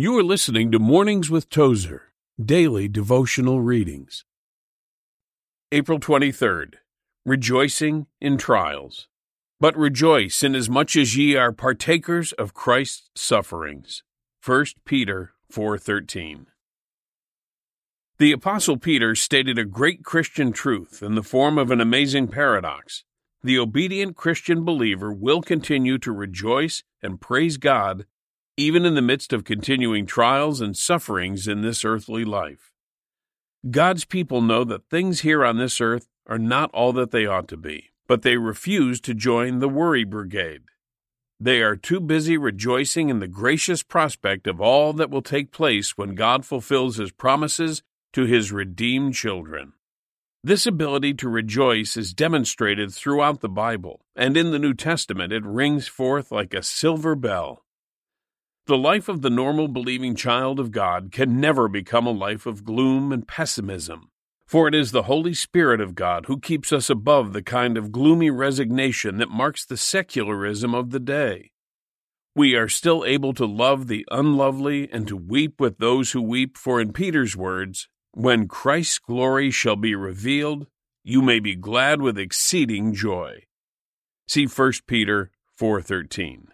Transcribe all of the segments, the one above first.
You are listening to Mornings with Tozer, daily devotional readings. April 23rd. Rejoicing in trials. But rejoice inasmuch as ye are partakers of Christ's sufferings. 1 Peter 4:13. The apostle Peter stated a great Christian truth in the form of an amazing paradox. The obedient Christian believer will continue to rejoice and praise God even in the midst of continuing trials and sufferings in this earthly life. God's people know that things here on this earth are not all that they ought to be, but they refuse to join the worry brigade. They are too busy rejoicing in the gracious prospect of all that will take place when God fulfills his promises to his redeemed children. This ability to rejoice is demonstrated throughout the Bible, and in the New Testament it rings forth like a silver bell. The life of the normal believing child of God can never become a life of gloom and pessimism, for it is the Holy Spirit of God who keeps us above the kind of gloomy resignation that marks the secularism of the day. We are still able to love the unlovely and to weep with those who weep, for in Peter's words, when Christ's glory shall be revealed, you may be glad with exceeding joy. See 1 Peter 4:13.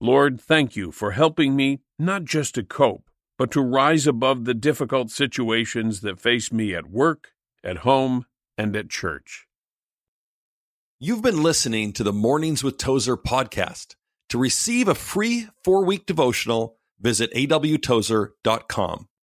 Lord, thank you for helping me not just to cope, but to rise above the difficult situations that face me at work, at home, and at church. You've been listening to the Mornings with Tozer podcast. To receive a free four week devotional, visit awtozer.com.